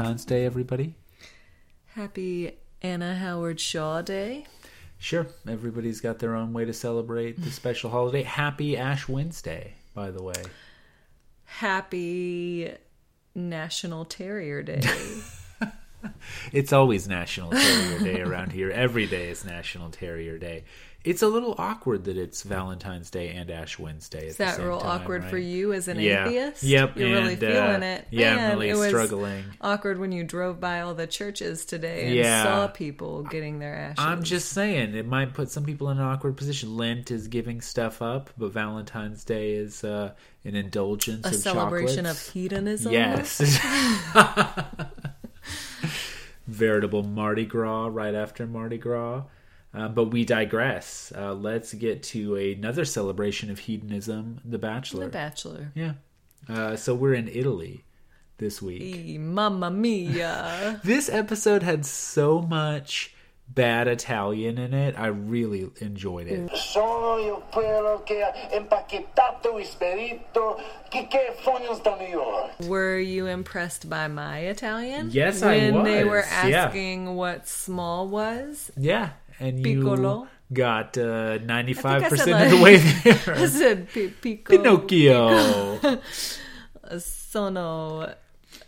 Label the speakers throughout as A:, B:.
A: Valentine's Day, everybody.
B: Happy Anna Howard Shaw Day.
A: Sure, everybody's got their own way to celebrate the special holiday. Happy Ash Wednesday, by the way.
B: Happy National Terrier Day.
A: It's always National Terrier Day around here. Every day is National Terrier Day. It's a little awkward that it's Valentine's Day and Ash Wednesday. At
B: Is that real
A: time,
B: awkward
A: right?
B: for you as an
A: Yeah.
B: atheist?
A: Yep,
B: You're really
A: and, uh,
B: feeling it.
A: yeah, I'm really
B: it was
A: struggling.
B: Awkward when you drove by all the churches today and
A: Yeah.
B: saw people getting their ashes.
A: I'm just saying it might put some people in an awkward position. Lent is giving stuff up, but Valentine's Day is uh, an indulgence
B: a celebration
A: chocolates.
B: of hedonism.
A: Yes. Veritable Mardi Gras right after Mardi Gras. Um, but we digress. Uh, let's get to another celebration of hedonism, The Bachelor.
B: The Bachelor.
A: yeah. Uh, so we're in Italy this week.
B: Mamma mia.
A: This episode had so much bad Italian in it. I really enjoyed it.
C: Sono io quello che ha impacchettato e spedito Chicche Fonions da New York.
B: Were you impressed by my Italian?
A: Yes, I was.
B: when they were
A: was, yeah.
B: asking what small was.
A: Yeah, and
B: Piccolo.
A: you got uh, 95% of the way
B: I
A: there.
B: said pi- pico,
A: Pinocchio.
B: sono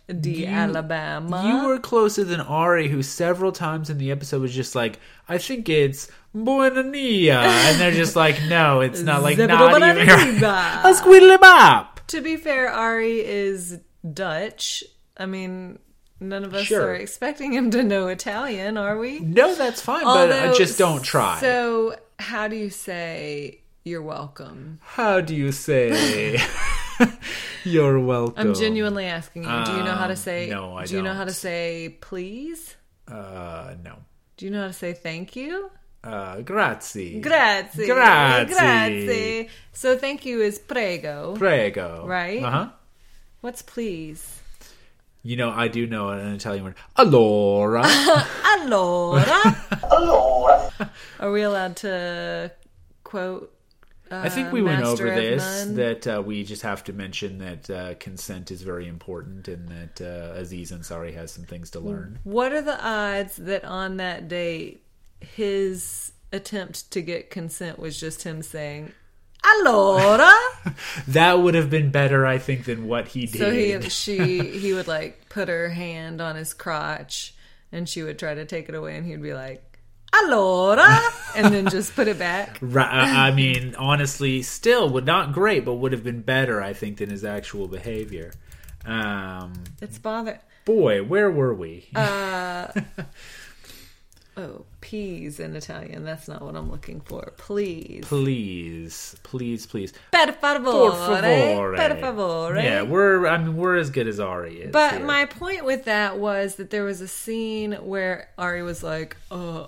B: di
A: You-
B: Alabama.
A: You were closer than Ari, who several times in the episode was just like, I think it's Buonania. And they're just like, no, it's not like, not even.
B: Zebra-ba-da-ba-da-ba.
A: A squiddly.
B: To be fair, Ari is Dutch. I mean, none of us
A: Sure.
B: are expecting him to know Italian, are we?
A: No, that's fine, but uh,
B: Although-
A: just don't try.
B: So, how do you say you're welcome?
A: How do you say you're welcome?
B: I'm genuinely asking you. Do you know how to
A: Um,
B: say?
A: no, I
B: Do you know how to say please?
A: Uh, no.
B: Do you know how to say thank you?
A: Uh, grazie.
B: Grazie.
A: Grazie.
B: Grazie. So thank you is prego.
A: Prego.
B: Right?
A: Uh huh.
B: What's please?
A: You know, I do know an Italian word. Allora.
B: Allora.
C: Allora,
B: Are we allowed to quote? Uh,
A: I think we went over this
B: None?
A: that uh, we just have to mention that uh, consent is very important and that uh, Aziz Ansari has some things to learn.
B: What are the odds that on that date, his attempt to get consent was just him saying, Allora?
A: That would have been better, I think, than what he did.
B: so he, she, he would like put her hand on his crotch and she would try to take it away and he'd be like, Allora? And then just put it back.
A: Ri- I mean, honestly, still would not great, but would have been better, I think, than his actual behavior. Um,
B: It's bother.
A: boy, where were we?
B: Oh, peas in Italian. That's not what I'm looking for. Please.
A: please, please, please.
B: Per favore.
A: Por favore.
B: Per favore.
A: Yeah, we're. I mean, we're as good as Ari is.
B: But
A: here.
B: my point with that was that there was a scene where Ari was like, "Uh,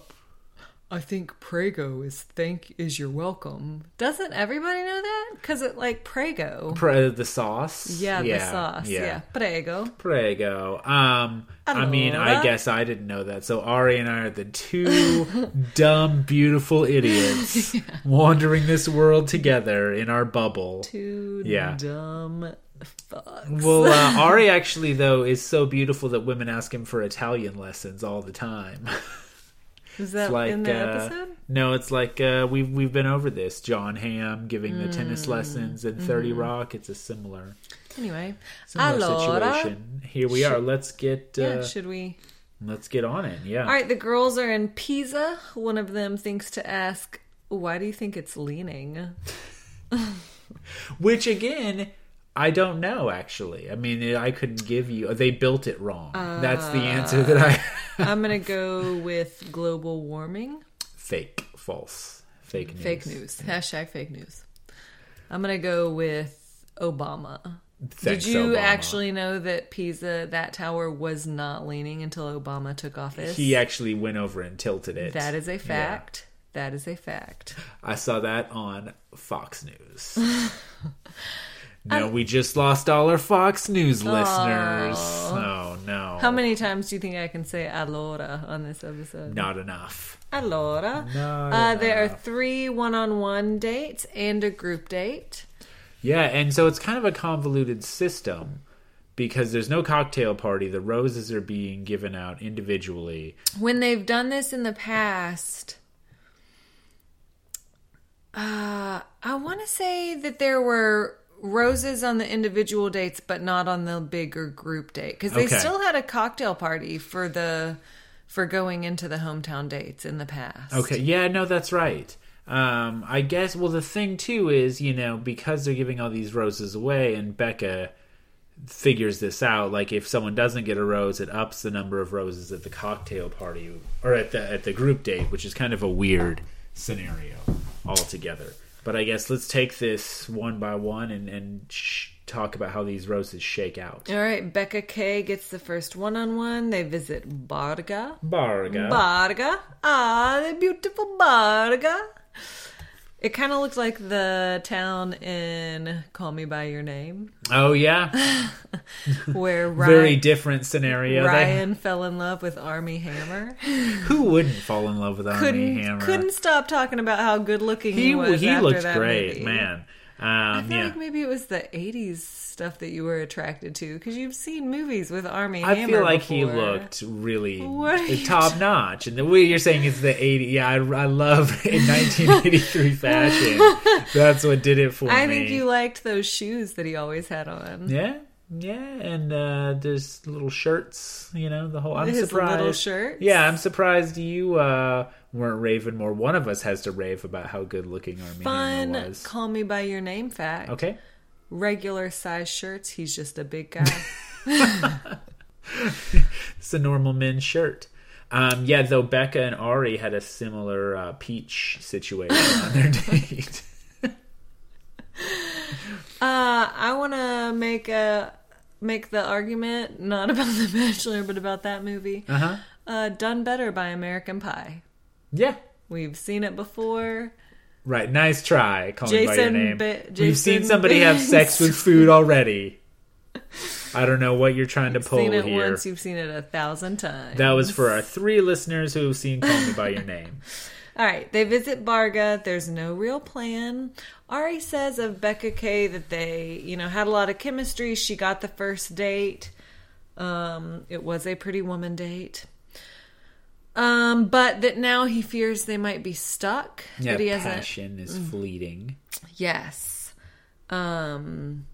B: I think prego is thank is your welcome." Doesn't everybody know that? Because it like prego.
A: Pre- the sauce.
B: yeah, the sauce. Yeah. prego.
A: Prego. Um, I mean, I guess I didn't know that. So Ari and I are the two dumb, beautiful idiots wandering this world together in our bubble.
B: Two
A: Yeah.
B: dumb fucks.
A: Well, uh, Ari actually though is so beautiful that women ask him for Italian lessons all the time.
B: Is that it's
A: like
B: in the
A: uh,
B: episode?
A: no, it's like uh, we've we've been over this. Jon Hamm giving the
B: Mm.
A: tennis lessons in Thirty
B: Mm-hmm.
A: Rock. It's a similar
B: Anyway,
A: similar
B: allora,
A: situation. Here we are. Let's get uh,
B: should we?
A: let's get on it. Yeah.
B: All right, the girls are in Pisa. One of them thinks to ask, "Why do you think it's leaning?"
A: Which again, I don't know. Actually, I mean, I couldn't give you. They built it wrong. That's the uh, answer that I.
B: I'm gonna go with global warming.
A: Fake, false, fake news.
B: Fake news. Hashtag fake news. I'm gonna go with Obama.
A: Thanks,
B: Did you
A: Obama.
B: actually know that Pisa, that tower, was not leaning until Obama took office?
A: He actually went over and tilted it.
B: that is a fact. That is a fact.
A: I saw that on Fox News. no, we just lost all our Fox News listeners. Oh no.
B: How many times do you think I can say allora on this episode?
A: Not enough.
B: Allora.
A: Not
B: Uh, there are three one-on-one dates and a group date.
A: Yeah, and so it's kind of a convoluted system because there's no cocktail party. The roses are being given out individually.
B: when they've done this in the past uh i want to say that there were roses on the individual dates but not on the bigger group date because they
A: Okay.
B: still had a cocktail party for the for going into the hometown dates in the past
A: Okay, yeah, no, that's right. Um, I guess. Well, the thing too is, you know, because they're giving all these roses away, and Becca figures this out. Like, if someone doesn't get a rose, it ups the number of roses at the cocktail party or at the at the group date, which is kind of a weird scenario altogether. But I guess let's take this one by one and and sh- talk about how these roses shake out.
B: all right becca k gets the first one-on-one they visit barga
A: Barga.
B: Barga. Ah, the beautiful Barga. It kind of looks like the town in Call Me By Your Name,
A: oh yeah,
B: where
A: very different scenario. They-
B: Ryan fell in love with Armie Hammer.
A: who wouldn't fall in love with Armie
B: Couldn't
A: Hammer?
B: couldn't stop talking about how good looking he,
A: he
B: was.
A: he looked
B: that
A: great,
B: movie.
A: man.
B: I
A: Um,
B: feel
A: yeah,
B: like maybe it was the '80s stuff that you were attracted to because you've seen movies with Armie
A: I
B: Hammer.
A: feel like he looked really
B: What are you
A: top notch, and the way you're saying it's the '80s. Yeah, I, I love in 1983 fashion. That's what did it for
B: I
A: me.
B: I think you liked those shoes that he always had on.
A: Yeah, yeah, and uh, there's little shirts. You know, the whole. I'm
B: His
A: surprised.
B: little shirts?
A: Yeah, I'm surprised you uh, weren't raving more. One of us has to rave about how good looking Armie
B: Fun.
A: Was.
B: Call me by your name fact.
A: Okay.
B: regular size shirts. He's just a big guy.
A: It's a normal men's shirt. Um, yeah, though Becca and Ari had a similar uh, peach situation on their date.
B: uh, I want to make a make the argument not about The Bachelor, but about that movie.
A: Uh-huh.
B: Uh, Done better by American Pie.
A: Yeah.
B: We've seen it before.
A: Right. Nice try. Call me by your name.
B: Ba-
A: We've seen
B: Jason
A: somebody have sex with food already. I don't know what you're trying to pull
B: seen it
A: here.
B: once. You've seen it a thousand times.
A: That was for our three listeners who have seen Call Me by Your Name.
B: All right, they visit Barga. There's no real plan. Ari says of Becca K that they, you know, had a lot of chemistry. She got the first date. Um, it was a pretty woman date. Um, but that now he fears they might be stuck.
A: Yeah,
B: that he hasn't.
A: passion is fleeting.
B: Yes. Um,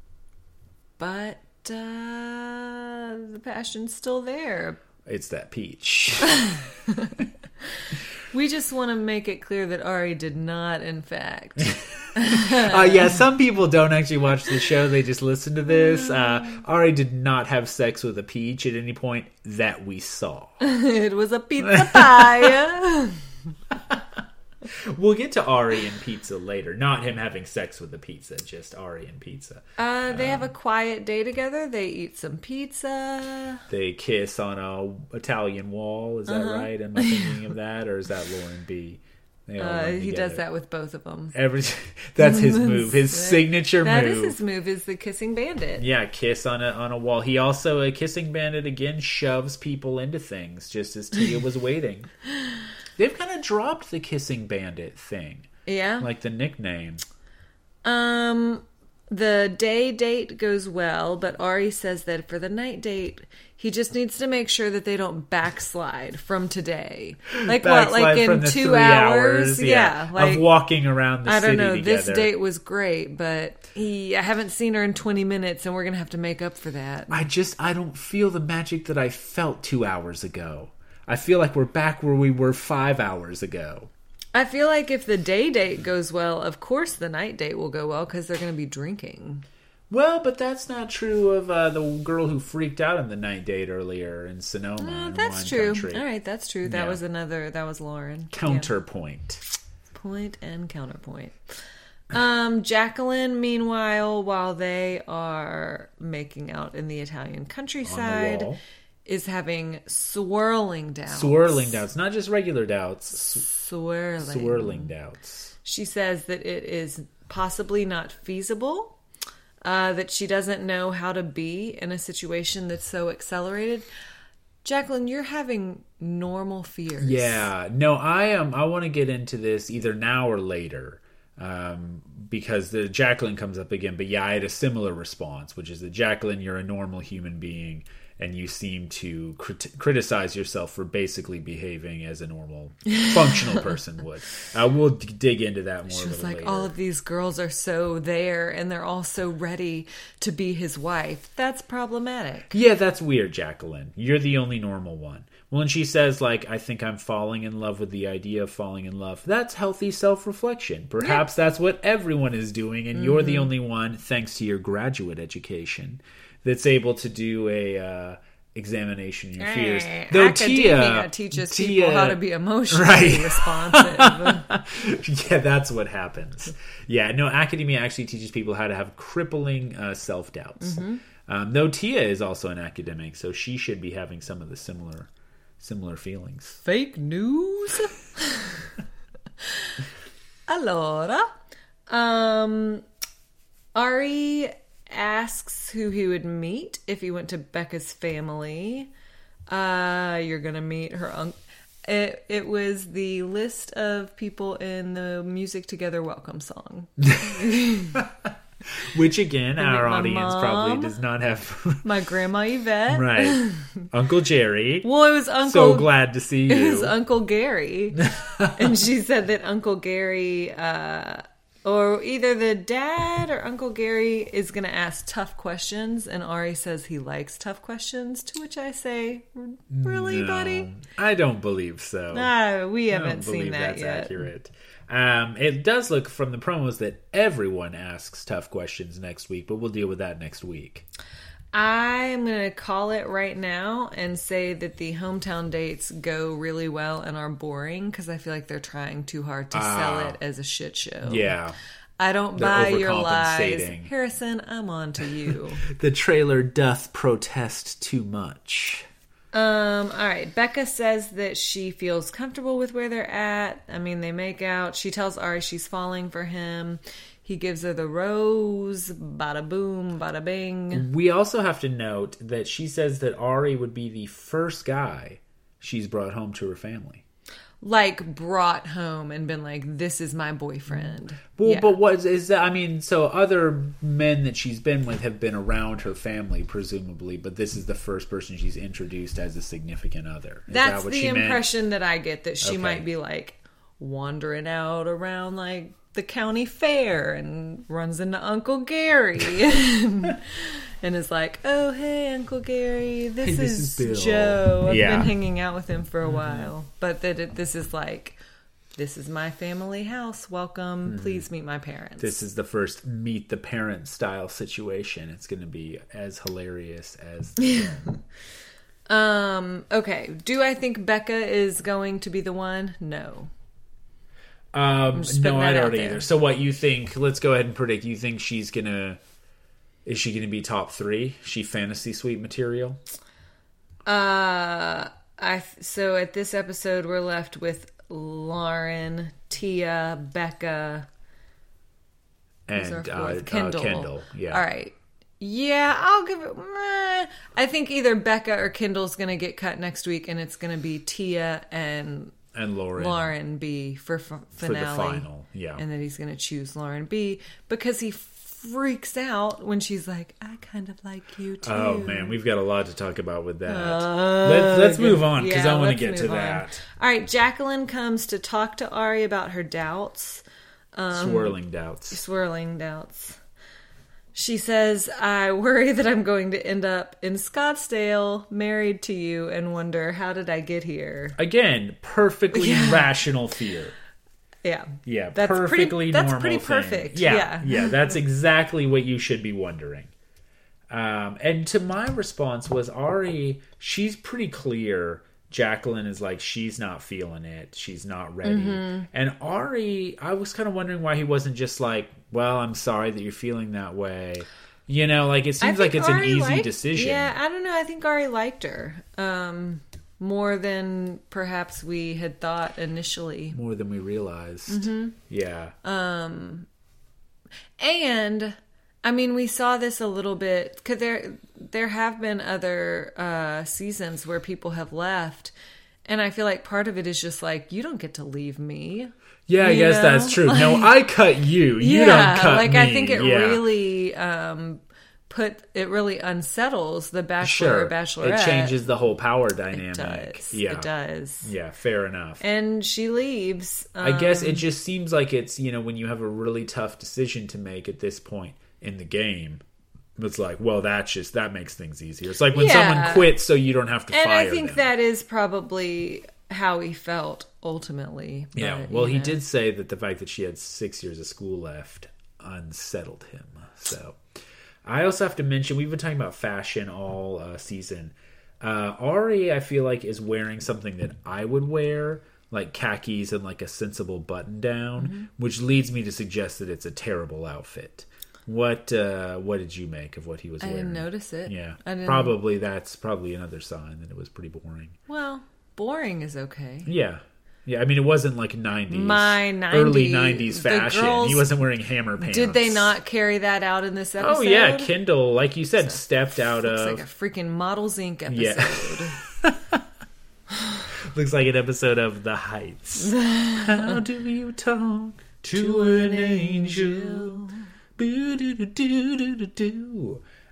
B: but uh, the passion's still there.
A: It's that peach.
B: We just want to make it clear that Ari did not, in fact.
A: uh, yeah, some people don't actually watch the show; they just listen to this. Uh, Ari did not have sex with a peach at any point that we saw.
B: it was a pizza pie.
A: We'll get to Ari and pizza later. Not him having sex with the pizza, just Ari and pizza.
B: Uh, they have a quiet day together. They eat some pizza.
A: They kiss on a Italian wall. Is that
B: Uh-huh.
A: right? Am I thinking of that, or is that Lauren B?
B: Uh, he does that with both of them.
A: Every that's his move, his signature
B: That
A: move.
B: is his move. Is the kissing bandit?
A: Yeah, kiss on a on a wall. He also a kissing bandit again shoves people into things just as Tia was waiting. They've kind of dropped the kissing bandit thing,
B: Yeah.
A: like the nickname.
B: Um, the day date goes well, but Ari says that for the night date, he just needs to make sure that they don't backslide from today. Like what? Like in two
A: three
B: hours? Yeah. like
A: of walking around the
B: I don't know.
A: together.
B: This date was great, but he I haven't seen her in 20 minutes, and we're gonna have to make up for that.
A: I just I don't feel the magic that I felt two hours ago. I feel like we're back where we were five hours ago.
B: I feel like if the day date goes well, of course the night date will go well because they're going to be drinking.
A: Well, but that's not true of uh, the girl who freaked out on the night date earlier in Sonoma.
B: Uh, that's true.
A: Country.
B: All right, that's true. That
A: Yeah.
B: was another. That was Lauren. Yeah.
A: Counterpoint.
B: Point and counterpoint. Um, Jacqueline, meanwhile, while they are making out in the Italian countryside,
A: wall.
B: Is having swirling doubts.
A: Swirling doubts, not just regular doubts.
B: Swirling.
A: swirling doubts.
B: She says that it is possibly not feasible, uh, that she doesn't know how to be in a situation that's so accelerated. Jacqueline, you're having normal fears.
A: Yeah, no, I am. I want to get into this either now or later. um, because the Jacqueline comes up again. But yeah, I had a similar response, which is that Jacqueline, you're a normal human being, and you seem to crit- criticize yourself for basically behaving as a normal, functional person would. Uh, we'll d- dig into that more.
B: She was like,
A: later.
B: all of these girls are so there and they're all so ready to be his wife. That's problematic.
A: Yeah, that's weird, Jacqueline. You're the only normal one. Well, and she says, like, I think I'm falling in love with the idea of falling in love. That's healthy self reflection. Perhaps that's what everyone is doing, and you're
B: Mm-hmm.
A: the only one, thanks to your graduate education, that's able to do a uh, examination in your fears.
B: Eh,
A: Though
B: Academia
A: Tia
B: teaches
A: Tia-
B: people how to be emotionally
A: Right.
B: responsive.
A: yeah, that's what happens. Yeah, no, academia actually teaches people how to have crippling uh, self doubts.
B: Mm-hmm.
A: Um, though Tia is also an academic, so she should be having some of the similar similar feelings.
B: Fake news. allora, um, Ari asks who he would meet if he went to Becca's family. Uh, you're gonna meet her uncle. It, it was the list of people in the Music Together Welcome song.
A: Which again, our
B: my
A: audience probably does not have.
B: My grandma Yvette.
A: right, Uncle Jerry.
B: Well, it was Uncle.
A: so glad to see you.
B: It was. Uncle Gary, and she said that Uncle Gary, uh, or either the dad or Uncle Gary, is going to ask tough questions, and Ari says he likes tough questions. To which I say, "Really,
A: No,
B: buddy?
A: I don't believe so.
B: Ah, we haven't seen that
A: that's
B: yet."
A: accurate. Um, it does look from the promos that everyone asks tough questions next week, but we'll deal with that next week.
B: I'm going to call it right now and say that the hometown dates go really well and are boring because I feel like they're trying too hard to sell
A: Ah.
B: it as a shit show.
A: Yeah.
B: I don't
A: They're
B: buy your lies. Harrison, I'm on to you.
A: The trailer doth protest too much.
B: um, all right. Becca says that she feels comfortable with where they're at. I mean, they make out. She tells Ari she's falling for him. He gives her the rose. Bada boom, bada bing.
A: We also have to note that she says that Ari would be the first guy she's brought home to her family.
B: Like brought home and been like, "This is my boyfriend."
A: Well,
B: Yeah.
A: but what is that? I mean, so other men that she's been with have been around her family, presumably, but this is the first person she's introduced as a significant other. Is
B: That's
A: that what
B: the
A: she meant?
B: impression that I get that she
A: Okay.
B: might be like wandering out around like the county fair and runs into Uncle Gary and, and is like, "Oh, hey, Uncle Gary, this,
A: Hey, this
B: is,
A: is
B: Joe. I've
A: Yeah. Mm-hmm.
B: been hanging out with him for a while, but that it, this is like." This is my family house. Welcome. Please meet my parents.
A: Mm-hmm. This is the first meet the parent style situation. It's going to be as hilarious as.
B: um. Okay. Do I think Becca is going to be the one? No.
A: Um, no, I don't
B: there.
A: either. So, what you think? Let's go ahead and predict. You think she's gonna? Is she gonna be top three? She fantasy suite material?
B: Uh, I so at this episode we're left with Lauren, Tia, Becca,
A: and uh, uh,
B: Kendall.
A: Kendall. Yeah.
B: All right. Yeah, I'll give it. meh. I think either Becca or Kendall's gonna get cut next week, and it's gonna be Tia and
A: And Lauren.
B: Lauren B for f-
A: for
B: finale.
A: the final. Yeah.
B: and then he's gonna choose Lauren B because he freaks out when she's like, "I kind of like you too."
A: Oh man, we've got a lot to talk about with that.
B: Uh,
A: let's let's move on because
B: Yeah,
A: I want to get to
B: on.
A: that
B: All right, Jacqueline comes to talk to Ari about her doubts, Um,
A: swirling doubts.
B: swirling doubts. She says, I worry that I'm going to end up in Scottsdale, married to you, and wonder, how did I get here?
A: Again, perfectly rational fear.
B: Yeah.
A: Yeah,
B: That's pretty-
A: perfectly
B: that's
A: normal.
B: pretty
A: thing.
B: perfect,
A: Yeah,
B: yeah.
A: yeah, that's exactly what you should be wondering. Um, and to my response was Ari. She's pretty clear. Jacqueline is like she's not feeling it. She's not ready.
B: Mm-hmm.
A: And Ari, I was kind of wondering why he wasn't just like, "Well, I'm sorry that you're feeling that way." You know, like it seems like it's an easy
B: liked-
A: decision.
B: Yeah, I don't know. I think Ari liked her um, more than perhaps we had thought initially.
A: more than we realized.
B: Mm-hmm.
A: Yeah.
B: Um, and I mean, we saw this a little bit because there there have been other uh, seasons where people have left, and I feel like part of it is just like you don't get to leave me.
A: Yeah, I guess
B: know?
A: that's true. no, I cut you. You don't cut
B: like
A: me.
B: I think it
A: Yeah.
B: really um, put it really unsettles the bachelor
A: sure
B: or bachelorette.
A: It changes the whole power
B: It
A: dynamic.
B: does.
A: Yeah,
B: It does.
A: yeah, fair enough.
B: And she leaves.
A: I guess
B: um,
A: it just seems like it's you know when you have a really tough decision to make at this point in the game. It's like, well, that's just that makes things easier. It's like when
B: Yeah.
A: someone quits, so you don't have to
B: and
A: fire
B: I think
A: them.
B: that is probably how he felt ultimately.
A: Yeah, well, he
B: know.
A: did say that the fact that she had six years of school left unsettled him. So, I also have to mention we've been talking about fashion all uh, season. Uh, Ari, I feel like, is wearing something that I would wear, like khakis and like a sensible button down,
B: Mm-hmm.
A: which leads me to suggest that it's a terrible outfit. What uh, what did you make of what he was
B: I
A: wearing?
B: didn't notice it.
A: Yeah,
B: I didn't,
A: probably that's probably another sign that it was pretty boring.
B: Well, boring is okay.
A: Yeah. Yeah, I mean, it wasn't like 90s.
B: My 90s
A: Early 90s
B: the
A: fashion.
B: girls-
A: he wasn't wearing hammer pants.
B: Did they not carry that out in this episode?
A: Oh, yeah. Kendall, like you said, stepped out
B: Looks
A: of.
B: like a freaking Models Inc.
A: Yeah.
B: episode.
A: looks like an episode of The Heights. How do you talk to an angel?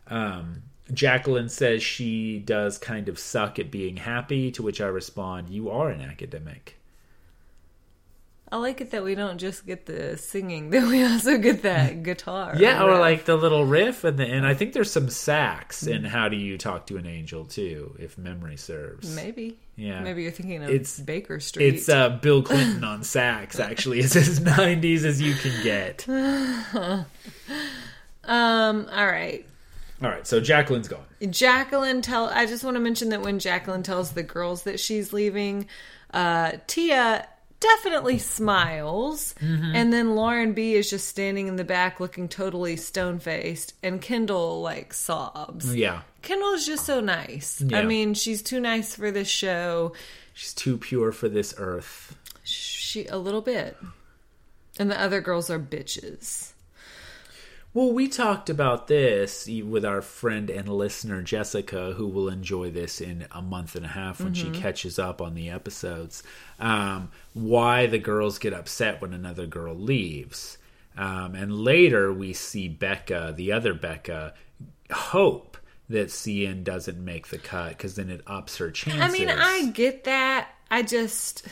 A: Um, Jacqueline says she does kind of suck at being happy, to which I respond, You are an academic.
B: I like it that we don't just get the singing, that we also get that guitar.
A: Yeah, or like the little riff, and the, and I think there's some sax in "How Do You Talk to an Angel" too, if memory serves.
B: maybe.
A: Yeah.
B: Maybe you're thinking of
A: It's-
B: Baker Street.
A: It's uh, Bill Clinton on sax. Actually, it's as '90s as you can get.
B: Um. All right.
A: All right, so Jacqueline's gone.
B: Jacqueline tell. I just want to mention that when Jacqueline tells the girls that she's leaving, uh, Tia definitely smiles,
A: Mm-hmm.
B: and then Lauren B is just standing in the back looking totally stone faced, and Kendall like sobs.
A: Yeah,
B: Kendall's just so nice.
A: Yeah.
B: I mean, she's too nice for this show.
A: she's too pure for this earth.
B: She a little bit, and the other girls are bitches.
A: Well, we talked about this with our friend and listener Jessica, who will enjoy this in a month and a half when she catches up on the episodes. Um, why the girls get upset when another girl leaves. Um, and later we see Becca, the other Becca, hope that Seinne doesn't make the cut because then it ups her chances.
B: I mean, I get that. I just,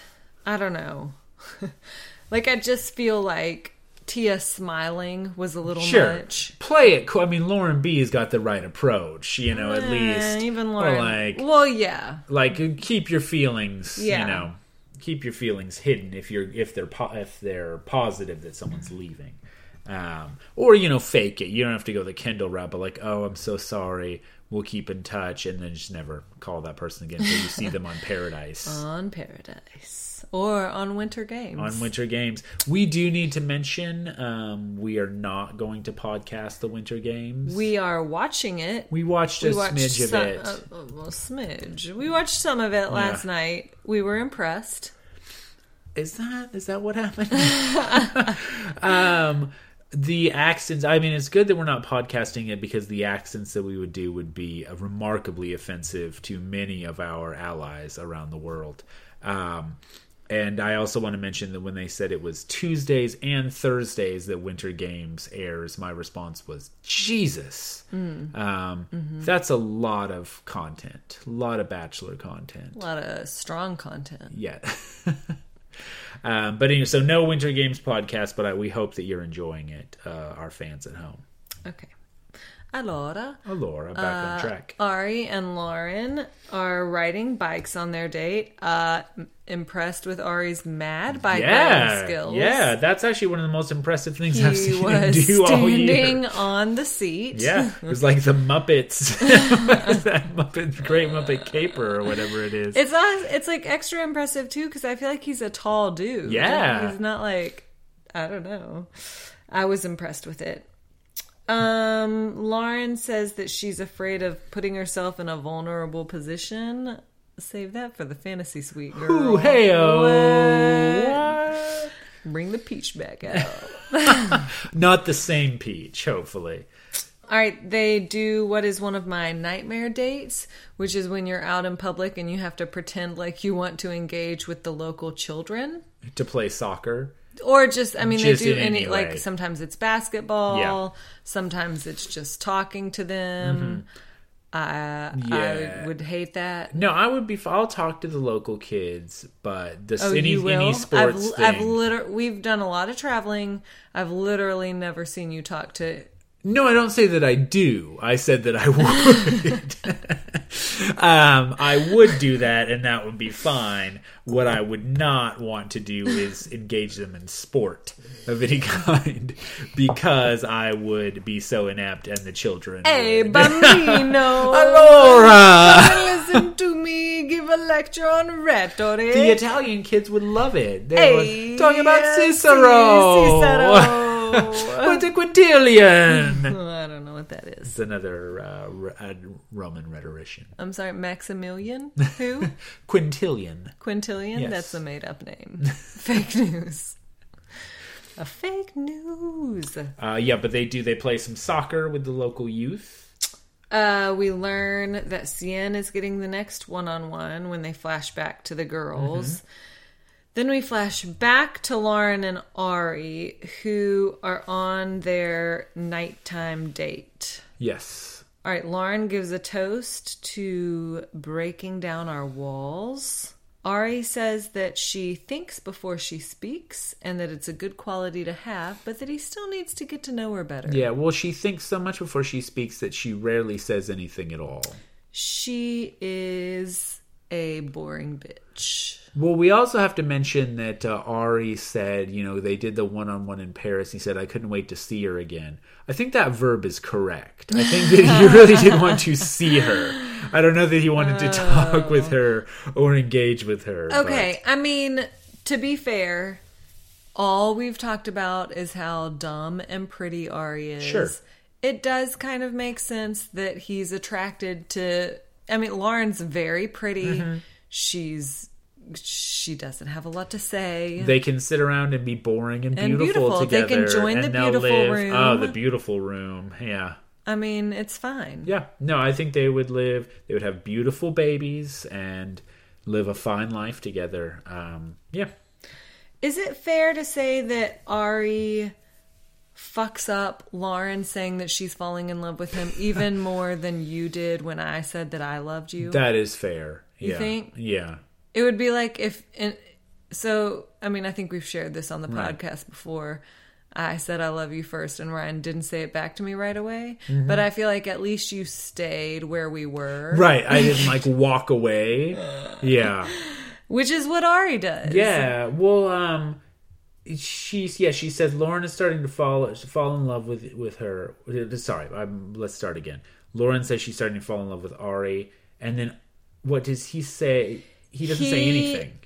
B: I don't know. like, I just feel like Tia smiling was a little
A: Sure.
B: much.
A: Play it cool. I mean, Lauren B has got the right approach, you know, at
B: Eh,
A: least.
B: even
A: Or like,
B: well, yeah,
A: like keep your feelings
B: Yeah.
A: you know keep your feelings hidden if you're if they're po- if they're positive that someone's leaving um or you know fake it you don't have to go the kendall route but like oh i'm so sorry we'll keep in touch and then just never call that person again until you see them on paradise
B: on Paradise or on Winter Games.
A: on winter games we do need to mention um we are not going to podcast the winter games
B: we are watching it.
A: we watched a
B: We watched
A: smidge of it
B: uh, well, smidge. We watched some of it last
A: Yeah.
B: night. We were impressed.
A: Is that is that what happened? um the accents I mean it's good that we're not podcasting it because the accents that we would do would be remarkably offensive to many of our allies around the world. Um and I also want to mention that when they said it was Tuesdays and Thursdays that Winter Games airs, my response was Jesus. Um, That's a lot of content, a lot of Bachelor content.
B: A lot of strong content.
A: Yeah. um, but anyway, so no Winter Games podcast, but I, we hope that you're enjoying it, uh, our fans at home.
B: Okay. Allora.
A: Laura, back on track.
B: Ari and Lauren are riding bikes on their date. Uh, impressed with Ari's mad bike riding
A: yeah,
B: skills.
A: yeah, that's actually one of the most impressive things I've
B: He
A: seen him
B: was
A: do all
B: standing on the seat.
A: Yeah, it was like the Muppets, that Muppet, Great Muppet Caper or whatever it is.
B: It's not, it's like extra impressive too because I feel like he's a tall dude.
A: Yeah.
B: he's not like I don't know. I was impressed with it. Um, Lauren says that she's afraid of putting herself in a vulnerable position. Save that for the fantasy suite, girl.
A: Ooh, hey
B: What? Bring the peach back out.
A: Not the same peach, hopefully.
B: All right, they do what is one of my nightmare dates, which is when you're out in public and you have to pretend like you want to engage with the local children.
A: To play soccer.
B: Or just I mean
A: Just
B: they do any
A: any
B: like sometimes it's basketball,
A: Yeah. Mm-hmm.
B: sometimes it's just talking to them. I
A: Yeah.
B: I would hate that.
A: No, I would be. I'll talk to the local kids, but this
B: Oh,
A: any
B: you will.
A: any sports
B: I've,
A: thing.
B: I've literally we've done a lot of traveling. I've literally never seen you talk to.
A: No, I don't say that I do. I said that I would. um, I would do that, and that would be fine. What I would not want to do is engage them in sport of any kind, because I would be so inept, and the children.
B: Hey,
A: would.
B: bambino,
A: Allora,
B: listen to me give a lecture on rhetoric.
A: the Italian kids would love it. They
B: Hey,
A: would talk about Cicero.
B: Cicero.
A: What's a Quintilian?
B: Oh, I don't know what that is.
A: It's another uh, r- uh, Roman rhetorician.
B: I'm sorry, Maximilian? Who?
A: Quintillion.
B: Quintillion?
A: Yes.
B: That's a made up name. fake news. A fake news.
A: Uh, yeah, but they do. They play some soccer with the local youth.
B: Uh, we learn that Seinne is getting the next one on one when they flash back to the girls. Then we flash back to Lauren and Ari, who are on their nighttime date.
A: Yes.
B: All right, Lauren gives a toast to breaking down our walls. Ari says that she thinks before she speaks and that it's a good quality to have, but that he still needs to get to know her better.
A: Yeah. Well, she thinks so much before she speaks that she rarely says anything at all.
B: She is a boring bitch.
A: Well, we also have to mention that uh, Ari said, you know, they did the one-on-one in Paris. He said, "I couldn't wait to see her again." I think that verb is correct. I think that he really did want to see her. I don't know that he wanted to talk with her or engage with her. but-
B: Okay, I mean, to be fair, all we've talked about is how dumb and pretty Ari is.
A: Sure.
B: It does kind of make sense that he's attracted to. I mean, Lauren's very pretty.
A: Mm-hmm.
B: She's she doesn't have a lot to say.
A: They can sit around and be boring and
B: And
A: beautiful,
B: beautiful. They can join the beautiful
A: live-
B: room.
A: Oh, the beautiful room. Yeah.
B: I mean, it's fine.
A: Yeah. No, I think they would live, they would have beautiful babies and live a fine life together. Um, yeah.
B: Is it fair to say that Ari fucks up Lauren saying that she's falling in love with him even more than you did when I said that I loved you?
A: That is fair. Yeah.
B: You
A: yeah.
B: think?
A: Yeah.
B: It would be like if, in, so I mean, I think we've shared this on the
A: Right.
B: podcast before. I said I love you first, and Ryan didn't say it back to me right away.
A: Mm-hmm.
B: But I feel like at least you stayed where we were,
A: Right. I didn't like walk away. Yeah.
B: which is what Ari does.
A: Yeah. Well, um, she's yeah. She says Lauren is starting to fall fall in love with with her. Sorry, I'm, let's start again. Lauren says she's starting to fall in love with Ari, and then what does he say? He doesn't say anything.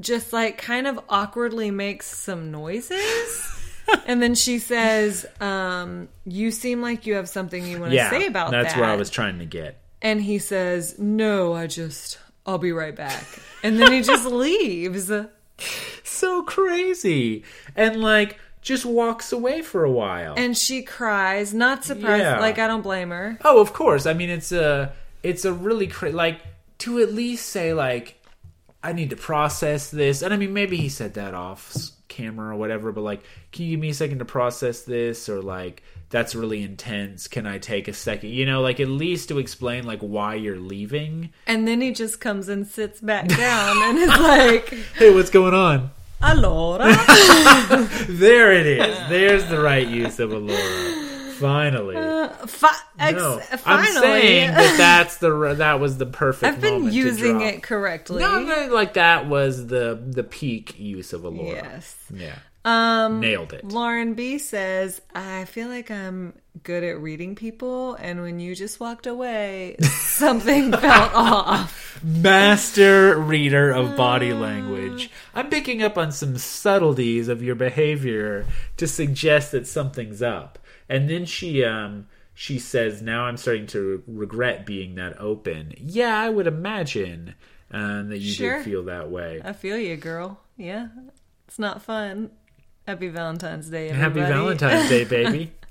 B: just like kind of awkwardly makes some noises. and then she says, um, You seem like you have something you want to
A: Yeah,
B: say about that."
A: that's
B: that.
A: where I was trying to get.
B: And he says, No, I just, I'll be right back. And then he just leaves.
A: So crazy, and like just walks away for a while.
B: And she cries, not surprised.
A: Yeah.
B: Like, I don't blame her.
A: Oh, of course. I mean, it's a it's a really cra- like to at least say like I need to process this. And I mean, maybe he said that off camera or whatever, but like, can you give me a second to process this? Or like, that's really intense. Can I take a second? You know, like at least to explain like why you're leaving.
B: And then he just comes and sits back down and is like,
A: Hey, what's going on?
B: Allora.
A: There it is. There's the right use of Allora. Finally.
B: Uh, fi- ex-
A: no,
B: finally.
A: I'm saying that that's the that was the perfect.
B: I've been using it correctly.
A: No, like that was the the peak use of Allora.
B: Yes.
A: Yeah.
B: Um,
A: Nailed it.
B: Lauren B says, I feel like I'm good at reading people, and when you just walked away, something felt off.
A: Master reader of body language. I'm picking up on some subtleties of your behavior to suggest that something's up. And then she um she says, "Now I'm starting to regret being that open." Yeah, I would imagine um, that you
B: Sure.
A: did feel that way.
B: I feel you, girl. Yeah, it's not fun. Happy Valentine's Day, everybody. Happy.
A: Valentine's Day, baby.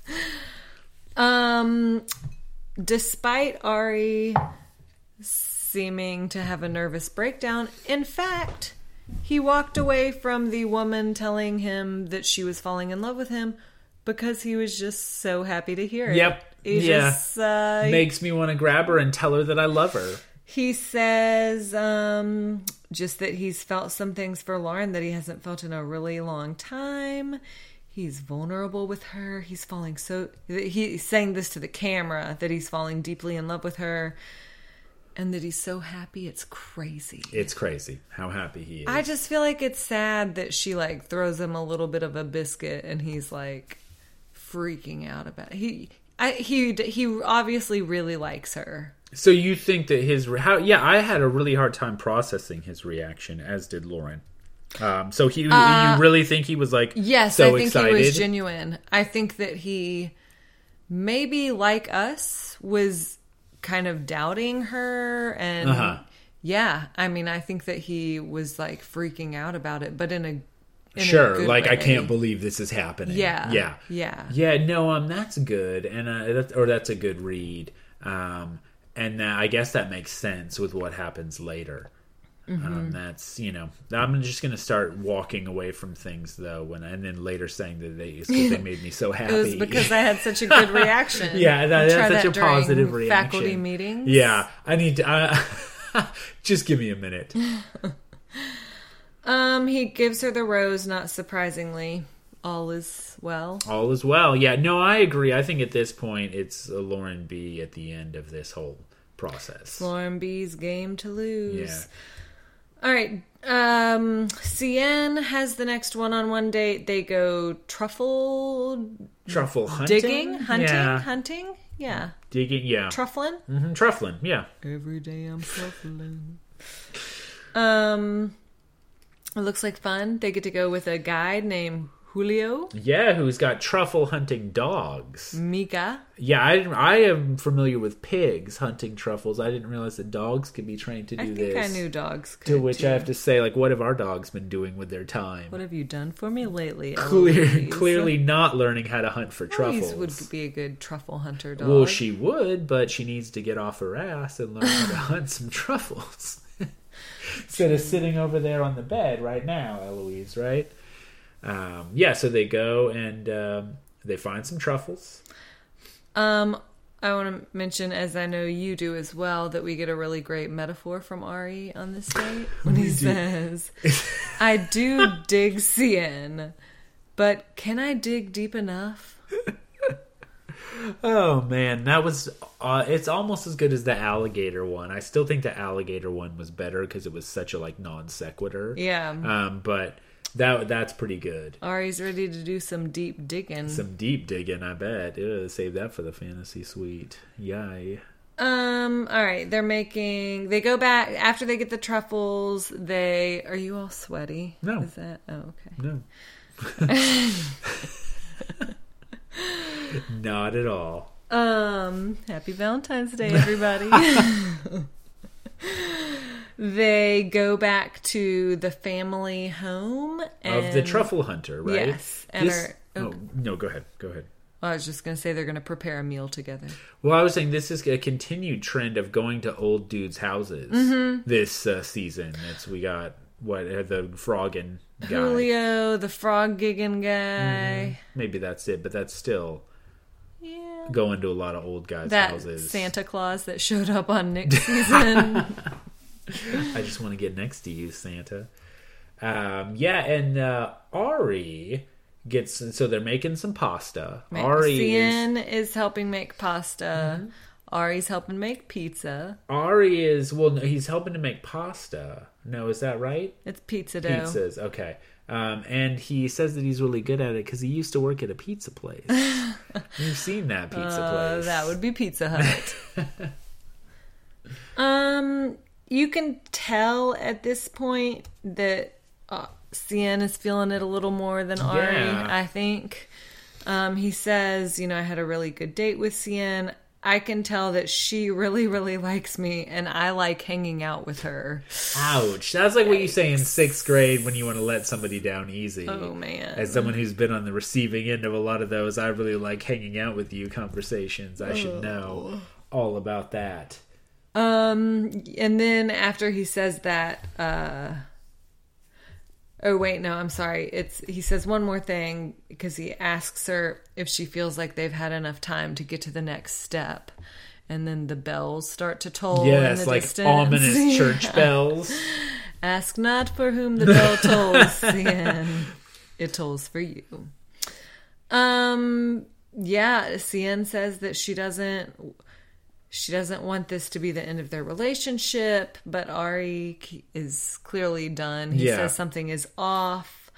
B: Um, despite Ari seeming to have a nervous breakdown, in fact, he walked away from the woman telling him that she was falling in love with him because he was just so happy to hear it.
A: Yep.
B: He
A: Yeah.
B: just, uh,
A: Makes me want to grab her and tell her that I love her.
B: he says um, just that he's felt some things for Lauren that he hasn't felt in a really long time. He's vulnerable with her. He's falling so. He's saying this to the camera that he's falling deeply in love with her, and that he's so happy. It's crazy.
A: It's crazy how happy he is.
B: I just feel like it's sad that she like throws him a little bit of a biscuit, and he's like freaking out about it. he. I, he he obviously really likes her.
A: So you think that his re- how? Yeah, I had a really hard time processing his reaction, as did Lauren. Um, so he, you really think he was like
B: Uh, Yes,
A: so
B: I think
A: excited?
B: he was genuine. I think that he maybe like us was kind of doubting her and
A: Uh-huh.
B: yeah, I mean I think that he was like freaking out about it, but in a in
A: sure, like I can't believe this is happening.
B: Yeah.
A: yeah,
B: Yeah.
A: yeah. No, um, that's good, and uh, that, or that's a good read. Um, and that, I guess that makes sense with what happens later.
B: Mm-hmm.
A: Um, that's you know, I'm just gonna start walking away from things though, when and then later saying that they they made me so happy.
B: It was because I had such a good reaction.
A: Yeah, that, that's such
B: that
A: a positive reaction.
B: Faculty meetings.
A: Yeah, I need to. Uh, just give me a minute.
B: Um, he gives her the rose, not surprisingly. All is well.
A: All is well. Yeah, no, I agree. I think at this point, it's a Lauren B at the end of this whole process.
B: Lauren B's game to lose.
A: Yeah.
B: All right. Um, Seinne has the next one-on-one date. They go truffle
A: Truffle hunting,
B: digging, hunting,
A: yeah,
B: hunting. Yeah,
A: digging, yeah,
B: truffling.
A: Mhm, truffling, yeah.
B: Every day I'm truffling. Um, it looks like fun. They get to go with a guide named Julio
A: Yeah, who's got truffle hunting dogs?
B: Mika.
A: Yeah, I I am familiar with pigs hunting truffles. I didn't realize that dogs could be trained to do
B: I think
A: this.
B: I knew dogs. Could
A: To which
B: too.
A: I have to say, like, what have our dogs been doing with their time?
B: What have you done for me lately?
A: Clear,
B: Eloise?
A: clearly not learning how to hunt for truffles.
B: would be a good truffle hunter dog.
A: Well, she would, but she needs to get off her ass and learn how to hunt some truffles. Instead of sitting over there on the bed right now, Eloise, right? Um, yeah, so they go and um, they find some truffles.
B: Um, I want to mention, as I know you do as well, that we get a really great metaphor from Ari on this date when he says, "I do dig Seinne, but can I dig deep enough?"
A: Oh man, that was uh, it's almost as good as the alligator one. I still think the alligator one was better because it was such a like non sequitur.
B: Yeah,
A: Um, but that that's pretty good.
B: Ari's ready to do some deep digging.
A: Some deep digging, I bet. Ew, save that for the fantasy suite. Yay.
B: Um, all right, they're making. They go back after they get the truffles. They are you all sweaty?
A: No.
B: Is that oh okay?
A: No. Not at all.
B: Um, happy Valentine's Day, everybody. They go back to the family home and
A: of the truffle hunter, right?
B: Yes, and
A: This-
B: are-
A: oh, no, go ahead. Go ahead.
B: I was just gonna say they're gonna prepare a meal together.
A: Well, I was saying this is a continued trend of going to old dudes' houses
B: Mm-hmm.
A: this uh, season. It's we got what uh, the frogging guy.
B: Julio, the frog gigging guy.
A: Maybe that's it, but that's still
B: Yeah.
A: going to a lot of old guys'
B: That
A: houses.
B: Santa Claus that showed up on Nick's season.
A: I just want to get next to you, Santa. Um, yeah, and uh, Ari gets so they're making some pasta. Ari is,
B: is helping make pasta.
A: Mm-hmm.
B: Ari's helping make pizza.
A: Ari is well, no, he's helping to make pasta. No, is that right?
B: It's pizza dough.
A: Pizzas, okay. Um, and he says that he's really good at it because he used to work at a pizza place. You've seen that pizza
B: Uh,
A: place?
B: that would be Pizza Hut. um, you can tell at this point that uh, is feeling it a little more than Ari.
A: Yeah.
B: I think. Um, he says, you know, I had a really good date with Seinne. I can tell that she really, really likes me, and I like hanging out with her.
A: Ouch! That's like what you say in sixth grade when you want to let somebody down easy.
B: Oh man!
A: As someone who's been on the receiving end of a lot of those, I really like hanging out with you conversations. I should know all about that.
B: Um, and then after he says that, uh, Oh wait, no, I'm sorry. It's he says one more thing because he asks her if she feels like they've had enough time to get to the next step. And then the bells start to toll in
A: Yes,
B: the
A: like
B: distance.
A: ominous church bells.
B: Ask not for whom the bell tolls, Seinne. It tolls for you. Um yeah, Seinne says that she doesn't she doesn't want this to be the end of their relationship, but Arie is clearly done. He
A: Yeah.
B: says something is off.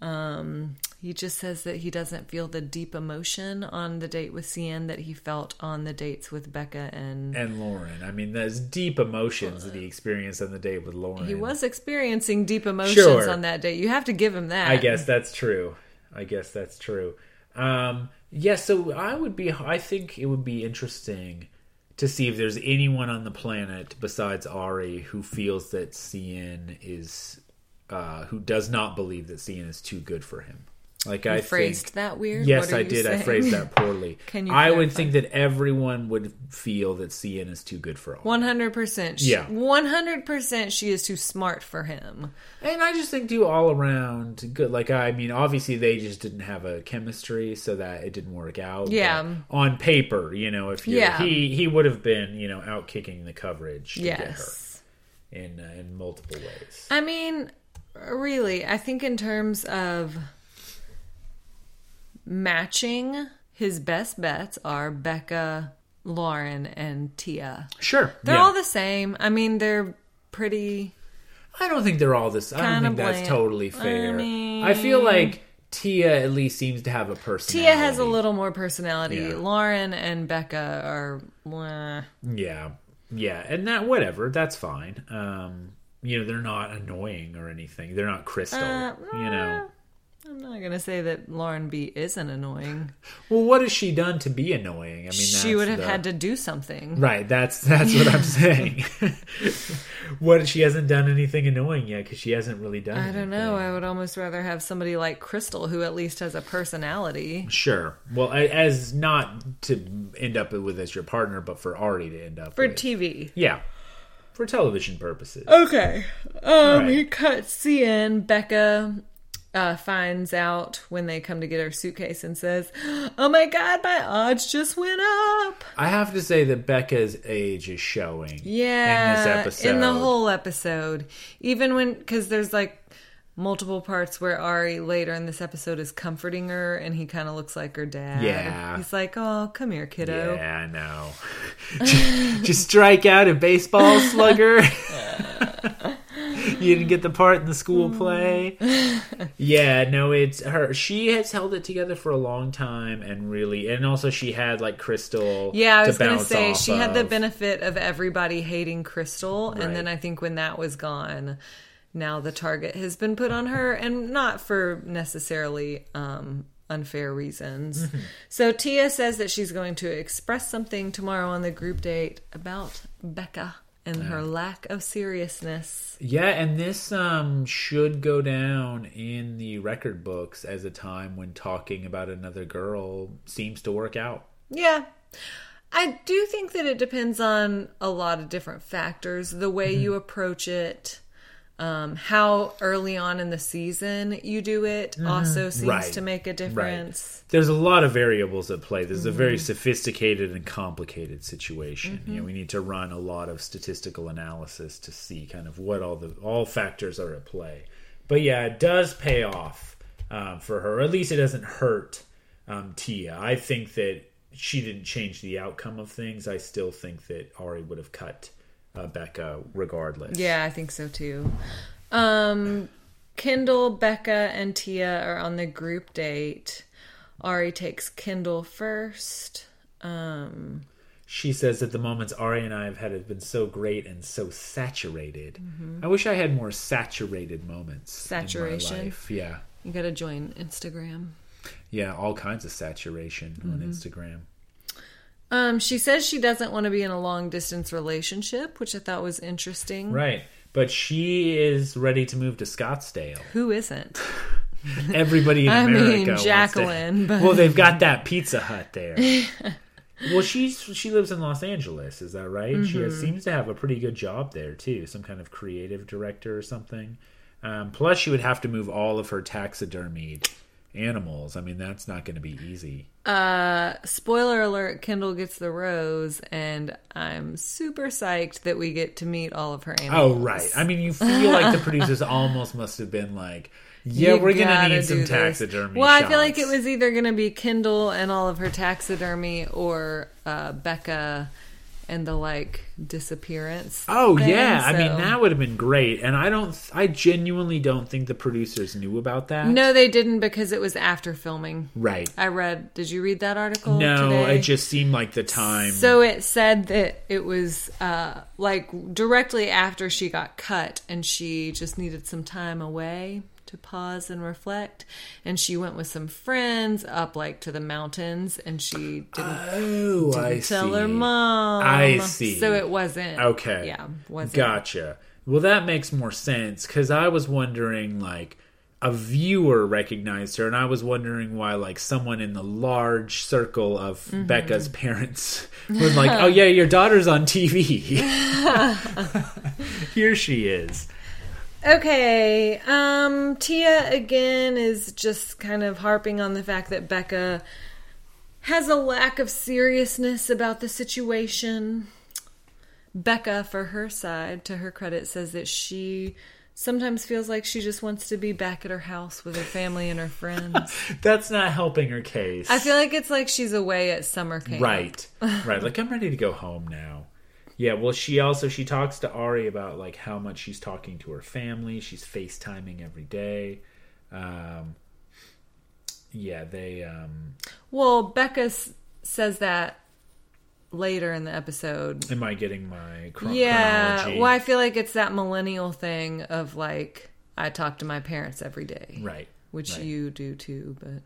B: Um he just says that he doesn't feel the deep emotion on the date with Seinne that he felt on the dates with Becca and
A: and Lauren. I mean, there's deep emotions that he experienced on the date with Lauren.
B: he was experiencing deep emotions
A: Sure.
B: on that date. You have to give him that.
A: I guess that's true. I guess that's true. Um, yeah, so I would be. I think it would be interesting to see if there's anyone on the planet besides Arie who feels that Seinne is, uh, who does not believe that Seinne is too good for him. Like I
B: phrased
A: think,
B: that weird.
A: Yes, I
B: you
A: did. I phrased that poorly.
B: Can you
A: I would think that everyone would feel that Seinne is too good for all.
B: One hundred percent.
A: Yeah.
B: One hundred percent. She is too smart for him.
A: And I just think, too, all around good. Like, I mean, obviously they just didn't have a chemistry, so that it didn't work out.
B: Yeah.
A: But on paper, you know, if you
B: Yeah.
A: he he would have been, you know, out kicking the coverage to get her
B: Yes.
A: in uh, in multiple ways.
B: I mean, really, I think in terms of matching, his best bets are Becca, Lauren, and Tia.
A: Sure,
B: They're
A: yeah.
B: all the same. I mean, they're pretty.
A: I don't think they're all this. I don't think that's totally fair. I,
B: mean-
A: feel like Tia at least seems to have a personality.
B: Tia has a little more personality.
A: Yeah.
B: Lauren and Becca are. Mwah.
A: Yeah, yeah, and that whatever. That's fine. Um, you know, they're not annoying or anything. They're not Krystal.
B: Uh,
A: you know.
B: I'm not gonna say that Lauren B isn't annoying.
A: Well, what has she done to be annoying? I mean,
B: she would have
A: the-
B: had to do something.
A: Right, that's that's what I'm saying. what she hasn't done anything annoying yet because she hasn't really done.
B: I don't know. I would almost rather have somebody like Krystal, who at least has a personality.
A: Sure. Well, as not to end up with as your partner, but for Arie to end up
B: For
A: with.
B: TV.
A: yeah, for television purposes.
B: Okay. Um,
A: Right.
B: he cuts in. Becca uh, finds out when they come to get her suitcase and says, "Oh my God, my odds just went up."
A: I have to say that Becca's age is showing.
B: Yeah,
A: in this episode.
B: in the whole episode, even when because there's like multiple parts where Arie later in this episode is comforting her, and he kind of looks like her dad.
A: Yeah.
B: he's like, "Oh, come here, kiddo."
A: Yeah, I know. Just strike out a baseball slugger. you didn't get the part in the school play. Yeah, no, it's her. She has held it together for a long time, and really, and also she had like Krystal.
B: Yeah, I was gonna say she had the benefit of everybody hating Krystal,
A: Right.
B: and then I think when that was gone, now the target has been put on her, and not for necessarily um, unfair reasons.
A: Mm-hmm.
B: So Tia says that she's going to express something tomorrow on the group date about Becca and her lack of seriousness.
A: Yeah, and this um should go down in the record books as a time when talking about another girl seems to work out.
B: Yeah. I do think that it depends on a lot of different factors. The way
A: Mm-hmm.
B: you approach it, um, how early on in the season you do it also seems
A: Mm-hmm. Right.
B: to make a difference.
A: There's a lot of variables at play. This is a
B: Mm-hmm.
A: very sophisticated and complicated situation. You know, we need to run a lot of statistical analysis to see kind of what all the all factors are at play. But yeah, it does pay off um, for her. At least it doesn't hurt um, Tia. I think that she didn't change the outcome of things. I still think that Arie would have cut uh, Becca regardless.
B: Yeah, I think so too. Um, Kendall, Becca, and Tia are on the group date. Arie takes Kendall first. Um,
A: She says that the moments Arie and I have had have been so great and so saturated. I wish I had more saturated moments. in my
B: Saturation?
A: life. Yeah.
B: you gotta join Instagram.
A: Yeah, all kinds of saturation on
B: Mm-hmm.
A: Instagram.
B: Um, she says she doesn't want to be in a long distance relationship, which I thought was interesting.
A: Right. But she is ready to move to Scottsdale.
B: Who isn't?
A: Everybody in
B: I
A: America
B: mean,
A: wants to-
B: Jacqueline, but-
A: Well, they've got that Pizza Hut there. well, she's she lives in Los Angeles, is that right? She
B: Mm-hmm.
A: has, seems to have a pretty good job there too, some kind of creative director or something. Um, plus, she would have to move all of her taxidermied animals. I mean, that's not going to be easy.
B: Uh, spoiler alert: Kendall gets the rose, and I'm super psyched that we get to meet all of her animals.
A: Oh, right. I mean, you feel like the producers almost must have been like, "Yeah,
B: You
A: we're going to need some
B: this.
A: taxidermy."
B: Well, I feel like it was either going to be Kendall and all of her taxidermy, or uh, Becca and the like disappearance.
A: Oh
B: thing,
A: yeah, I mean that would have been great, and I don't, I genuinely don't think the producers knew about that.
B: No, they didn't because it was after filming.
A: right?
B: I read. Did you read that article?
A: No,
B: today?
A: it just seemed like the time.
B: So it said that it was uh, like directly after she got cut, and she just needed some time away to pause and reflect. And she went with some friends up like to the mountains, and she didn't,
A: oh,
B: didn't tell
A: see.
B: her mom.
A: I see.
B: So it wasn't
A: Okay.
B: Yeah, wasn't.
A: Gotcha. Well, that makes more sense because I was wondering, like, a viewer recognized her, and I was wondering why, like, someone in the large circle of
B: Mm-hmm.
A: Becca's parents was like, "Oh yeah, your daughter's on TV. Here she is."
B: Okay. Um, Tia again is just kind of harping on the fact that Becca has a lack of seriousness about the situation. Becca, for her side, to her credit, says that she sometimes feels like she just wants to be back at her house with her family and her friends.
A: That's not helping her case.
B: I feel like it's like she's away at summer camp.
A: right, right. Like I'm ready to go home now. Yeah. Well, she also she talks to Arie about like how much she's talking to her family. She's FaceTiming every day. Um, yeah, they. Um,
B: Well, Becca s- says that later in the episode.
A: am I getting my chron-
B: Yeah,
A: chronology?
B: well, I feel like it's that millennial thing of like I talk to my parents every day,
A: Right.
B: which
A: right.
B: you do too, but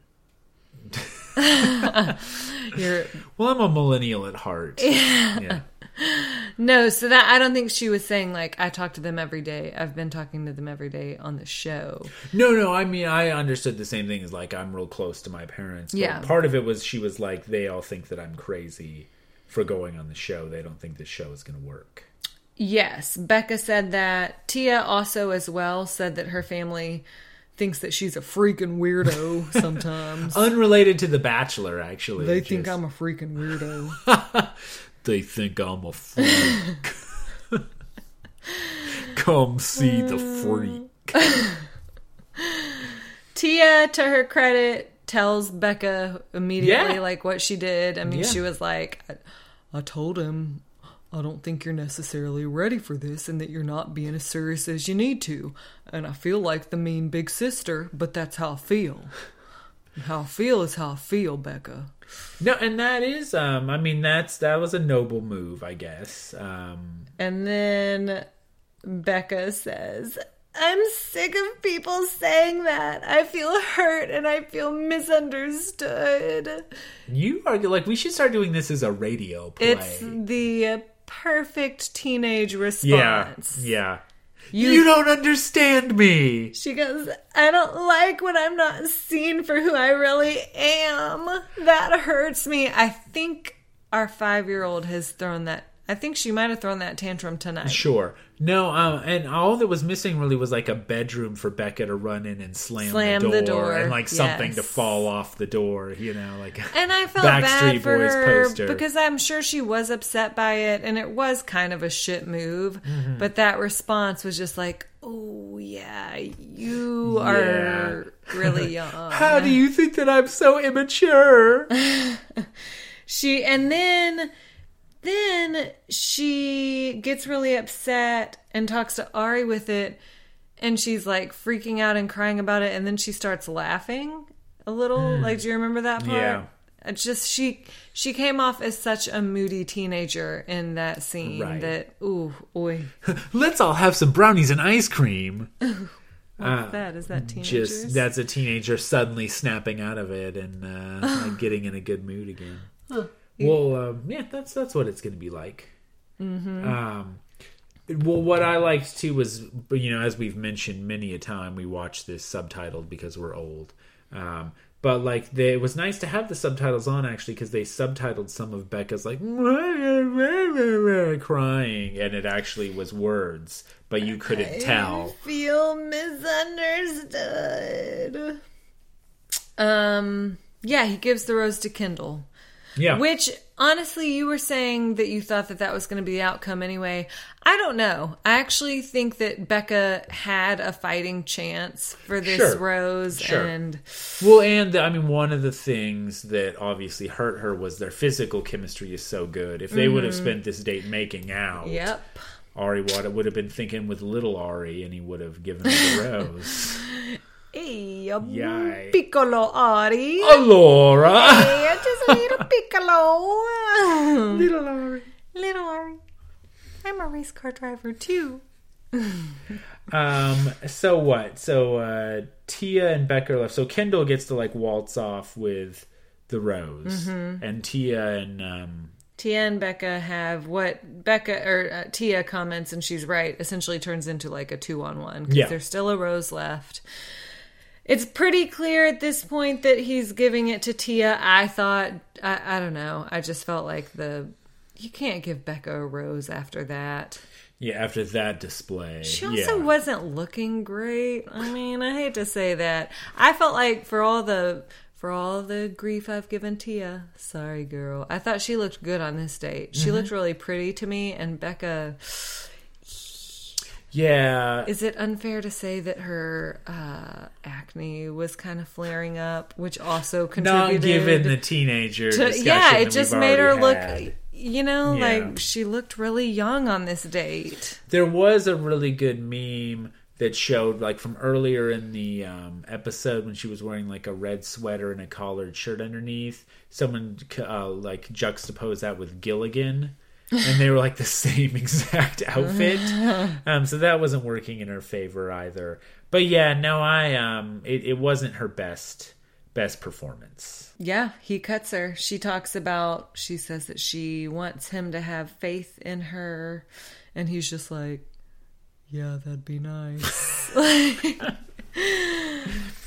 B: you're
A: Well, I'm a millennial at heart. yeah.
B: no. So that I don't think she was saying like I talk to them every day. I've been talking to them every day on the show.
A: No, no. I mean, I understood the same thing as like I'm real close to my parents.
B: Yeah.
A: Part of it was she was like, they all think that I'm crazy for going on the show. They don't think the show is going to work.
B: Yes, Becca said that. Tia also, as well, said that her family thinks that she's a freaking weirdo sometimes.
A: Unrelated to The Bachelor, actually.
B: they think
A: just-
B: I'm a freaking weirdo.
A: They think I'm a freak. Come see the uh. freak.
B: Tia, to her credit, tells Becca immediately
A: Yeah.
B: like what she did. I mean,
A: Yeah.
B: she was like, I, I told him I don't think you're necessarily ready for this and that you're not being as serious as you need to. And I feel like the mean big sister, but that's how I feel. How I feel is how I feel, Becca.
A: No, and that is, um, I mean, that's that was a noble move, I guess. Um,
B: And then Becca says, I'm sick of people saying that. I feel hurt and I feel misunderstood.
A: you are like, we should start doing this as a radio play.
B: It's the perfect teenage
A: yeah,
B: response.
A: yeah.
B: You-
A: you don't understand me.
B: She goes, I don't like when I'm not seen for who I really am. That hurts me. I think our five year old has thrown that. I think she might have thrown that tantrum tonight.
A: Sure. No, um, and all that was missing really was like a bedroom for Becca to run in and slam,
B: Slam
A: the, door
B: the door,
A: and like something
B: yes.
A: to fall off the door, you know, like
B: And I felt
A: Backstreet
B: bad for
A: Boys
B: her
A: poster.
B: because I'm sure she was upset by it, and it was kind of a shit move.
A: Mm-hmm.
B: But that response was just like, "Oh yeah, you are really young."
A: How do you think that I'm so immature?
B: She and then then she gets really upset and talks to Arie with it and she's like freaking out and crying about it and then she starts laughing a little. Like do you remember that part?
A: Yeah.
B: It's just she she came off as such a moody teenager in that scene
A: Right.
B: that ooh oi.
A: Let's all have some brownies and ice cream.
B: What's that? Is that teenagers?
A: Uh, Just that's a teenager suddenly snapping out of it and uh, like getting in a good mood again. Well, um, yeah, that's that's what it's going to be like.
B: Mm-hmm.
A: Um, well, what I liked too was, you know, as we've mentioned many a time, we watch this subtitled because we're old. Um, But like, they, it was nice to have the subtitles on actually because they subtitled some of Becca's like crying, and it actually was words, but you couldn't tell.
B: feel misunderstood. Um, yeah, he gives the rose to Kendall.
A: Yeah,
B: Which, honestly, you were saying that you thought that that was going to be the outcome anyway. I don't know. I actually think that Becca had a fighting chance for this
A: Sure.
B: rose,
A: Sure.
B: and
A: Well, and I mean, one of the things that obviously hurt her was their physical chemistry is so good. If they would have mm-hmm. spent this date making out,
B: yep.
A: Arie would would have been thinking with little Arie, and he would have given her the rose.
B: Hey,
A: Yay.
B: Piccolo Arie.
A: Allora,
B: Hey, just a little Piccolo.
A: little Arie.
B: little Arie. I'm a race car driver too.
A: Um. So what? So uh, Tia and Becca left. So Kendall gets to like waltz off with the rose, and Tia and um.
B: Tia and Becca have what Becca or uh, Tia comments, and she's right. Essentially, turns into like a two on one because
A: Yeah.
B: there's still a rose left. It's pretty clear at this point that he's giving it to Tia. I thought, I, I don't know. I just felt like the you can't give Becca a rose after that.
A: Yeah, after that display,
B: She also
A: yeah.
B: wasn't looking great. I mean, I hate to say that. I felt like for all the for all the grief I've given Tia, sorry girl. I thought she looked good on this date.
A: Mm-hmm.
B: She looked really pretty to me and Becca
A: yeah.
B: is it unfair to say that her uh, acne was kind of flaring up, which also contributed
A: Not given the teenager.
B: to,
A: discussion
B: yeah, it just made her
A: already
B: look you know,
A: Yeah.
B: like she looked really young on this date.
A: There was a really good meme that showed like from earlier in the um, episode when she was wearing like a red sweater and a collared shirt underneath. Someone uh, like juxtaposed that with Gilligan. And they were like the same exact outfit. Um, so that wasn't working in her favor either. But yeah, no, I um, it, it wasn't her best best performance.
B: Yeah, he cuts her. She talks about, she says that she wants him to have faith in her. And he's just like, yeah, that'd be nice.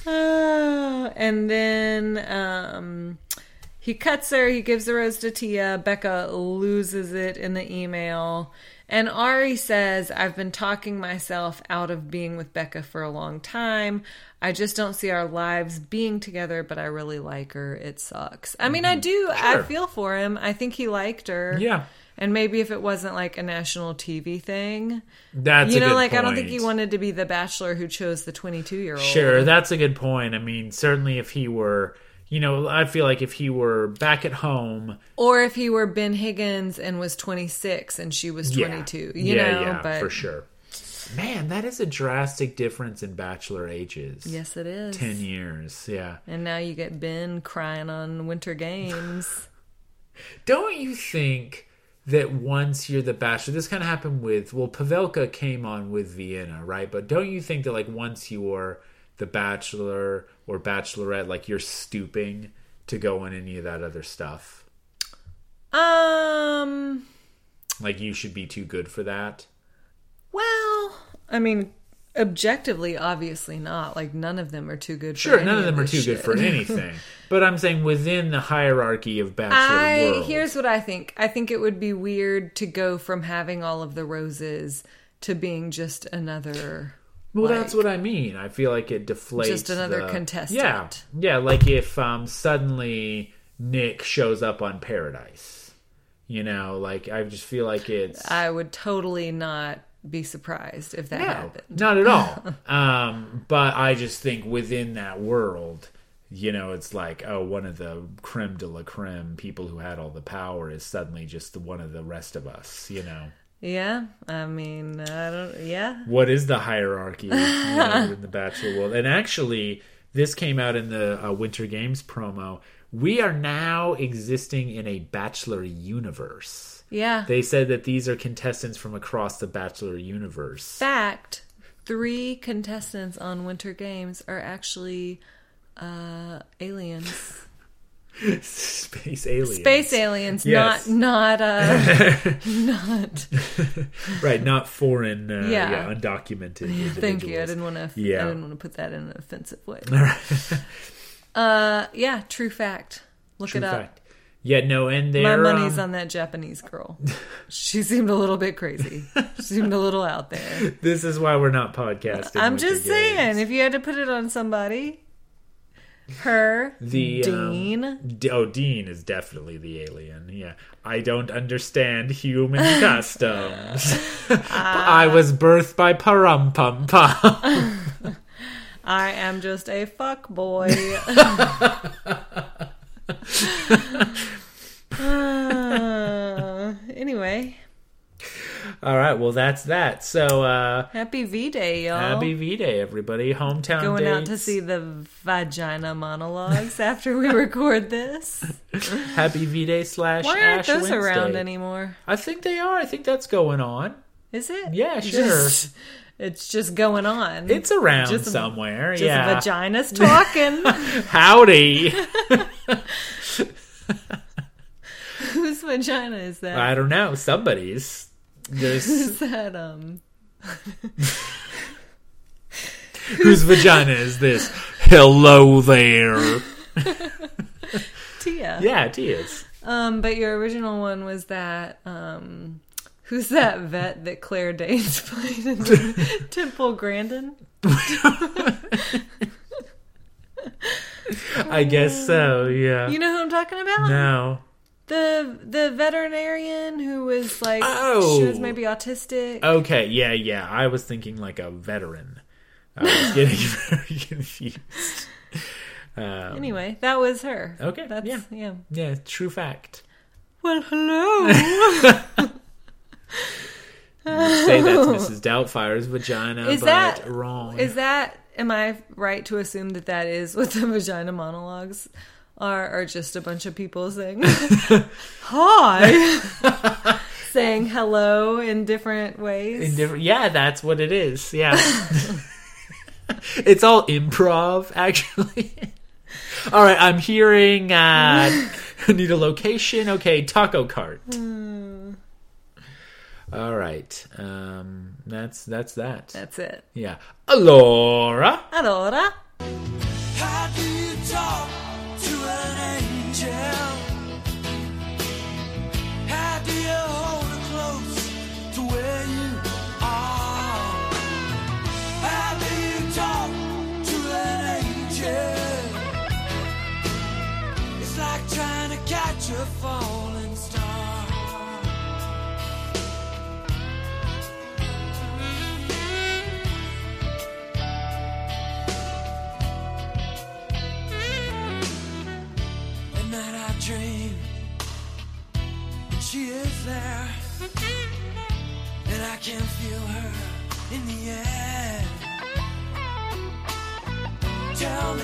B: Ah, and then um, he cuts her. He gives the rose to Tia. Becca loses it in the email. And Arie says, I've been talking myself out of being with Becca for a long time. I just don't see our lives being together, but I really like her. It sucks. I mean, I do. I
A: Mm-hmm.
B: Feel for him. I think he liked her.
A: Yeah.
B: And maybe if it wasn't like a national TV thing,
A: That's
B: you know, like I don't think he wanted to be the bachelor who chose the 22 year old.
A: Sure, that's a good point. I mean, certainly if he were, you know, I feel like if he were back at home,
B: Or if he were Ben Higgins and was 26 and she was 22,
A: yeah,
B: you
A: yeah,
B: know,
A: yeah,
B: but
A: for sure. Man, that is a drastic difference in bachelor ages.
B: yes, it is.
A: 10 years, yeah.
B: And now you get Ben crying on Winter Games.
A: Don't you think that once you're the bachelor, this kind of happened with, well, Pavelka came on with Vienna, right? But don't you think that, like, once you're the bachelor or bachelorette, like, you're stooping to go on any of that other stuff?
B: um,
A: Like, you should be too good for that?
B: well, I mean, objectively, obviously not. Like, none of them are too good for
A: Sure,
B: any
A: none of them are too
B: this
A: good for anything. but I'm saying within the hierarchy of bachelor
B: I
A: world.
B: here's what I think. I think it would be weird to go from having all of the roses to being just another.
A: Well,
B: like-
A: that's what I mean. I feel like it deflates.
B: Just another
A: the-
B: contestant.
A: Yeah, yeah. Like if um, suddenly Nick shows up on Paradise, you know, like I just feel like it's
B: I would totally not be surprised if that
A: no,
B: happened.
A: not at all. um, but I just think within that world, you know, it's like oh, one of the creme de la creme people who had all the power is suddenly just one of the rest of us. You know.
B: Yeah, I mean, I don't. Yeah,
A: what is the hierarchy you know, in the bachelor world? And actually this came out in the uh, winter games promo. We are now existing in a bachelor universe.
B: Yeah.
A: they said that these are contestants from across the bachelor universe.
B: Fact: three contestants on Winter Games are actually uh, aliens,
A: space aliens
B: space aliens,
A: Yes.
B: not not uh, not.
A: right not foreign uh, yeah.
B: Yeah.
A: undocumented
B: Thank you. I didn't want to.
A: Yeah.
B: I didn't want to put that in an offensive way. Uh, yeah, true fact. Look
A: True
B: it up.
A: fact. Yeah, no, and
B: My money's
A: um,
B: on that Japanese girl. she seemed a little bit crazy. She seemed a little out there.
A: This is why we're not podcasting.
B: I'm just saying, if you had to put it on somebody, her,
A: the um,
B: Dean.
A: D- oh, Dean is definitely the alien. Yeah, I don't understand human customs. I was birthed by Parum Pum Pum.
B: I am just a fuck boy. Uh, anyway,
A: All right, well that's that. So uh
B: happy V Day, y'all.
A: happy V Day, everybody. Hometown
B: Going out to see the vagina monologues after we record this.
A: Happy V Day slash
B: Why aren't
A: Ash
B: those
A: Wednesday.
B: around anymore?
A: I think they are. I think that's going on.
B: Is it?
A: Yeah, sure.
B: Just- it's just going on.
A: It's around
B: Just-
A: somewhere.
B: just
A: yeah.
B: vaginas talking.
A: Howdy.
B: Whose vagina is that?
A: I don't know. Somebody's. There's
B: Is that um?
A: whose vagina is this? Hello there.
B: Tia.
A: Yeah, Tia's.
B: Um, but your original one was that um, who's that vet that Claire Danes played in Temple Grandin?
A: I guess so. Yeah.
B: You know who I'm talking about?
A: no.
B: The the veterinarian who was like
A: Oh.
B: she was maybe autistic.
A: Okay. Yeah. Yeah. I was thinking like a veteran. I was getting very confused. Um,
B: Anyway, that was her.
A: Okay,
B: That's
A: yeah.
B: yeah.
A: Yeah. True fact.
B: Well, hello.
A: Say that's Mrs. Doubtfire's vagina,
B: Is
A: but
B: that-
A: wrong.
B: is that am I right to assume that that is what the vagina monologues are are just a bunch of people saying hi saying hello in different ways?
A: In different, yeah, that's what it is. Yeah. it's all improv, actually. all right, I'm hearing. Uh, need a location. Okay, taco cart. all right, um, that's that's that.
B: That's it.
A: Yeah, Alora.
B: Allora.
D: Can feel her in the air. Tell me,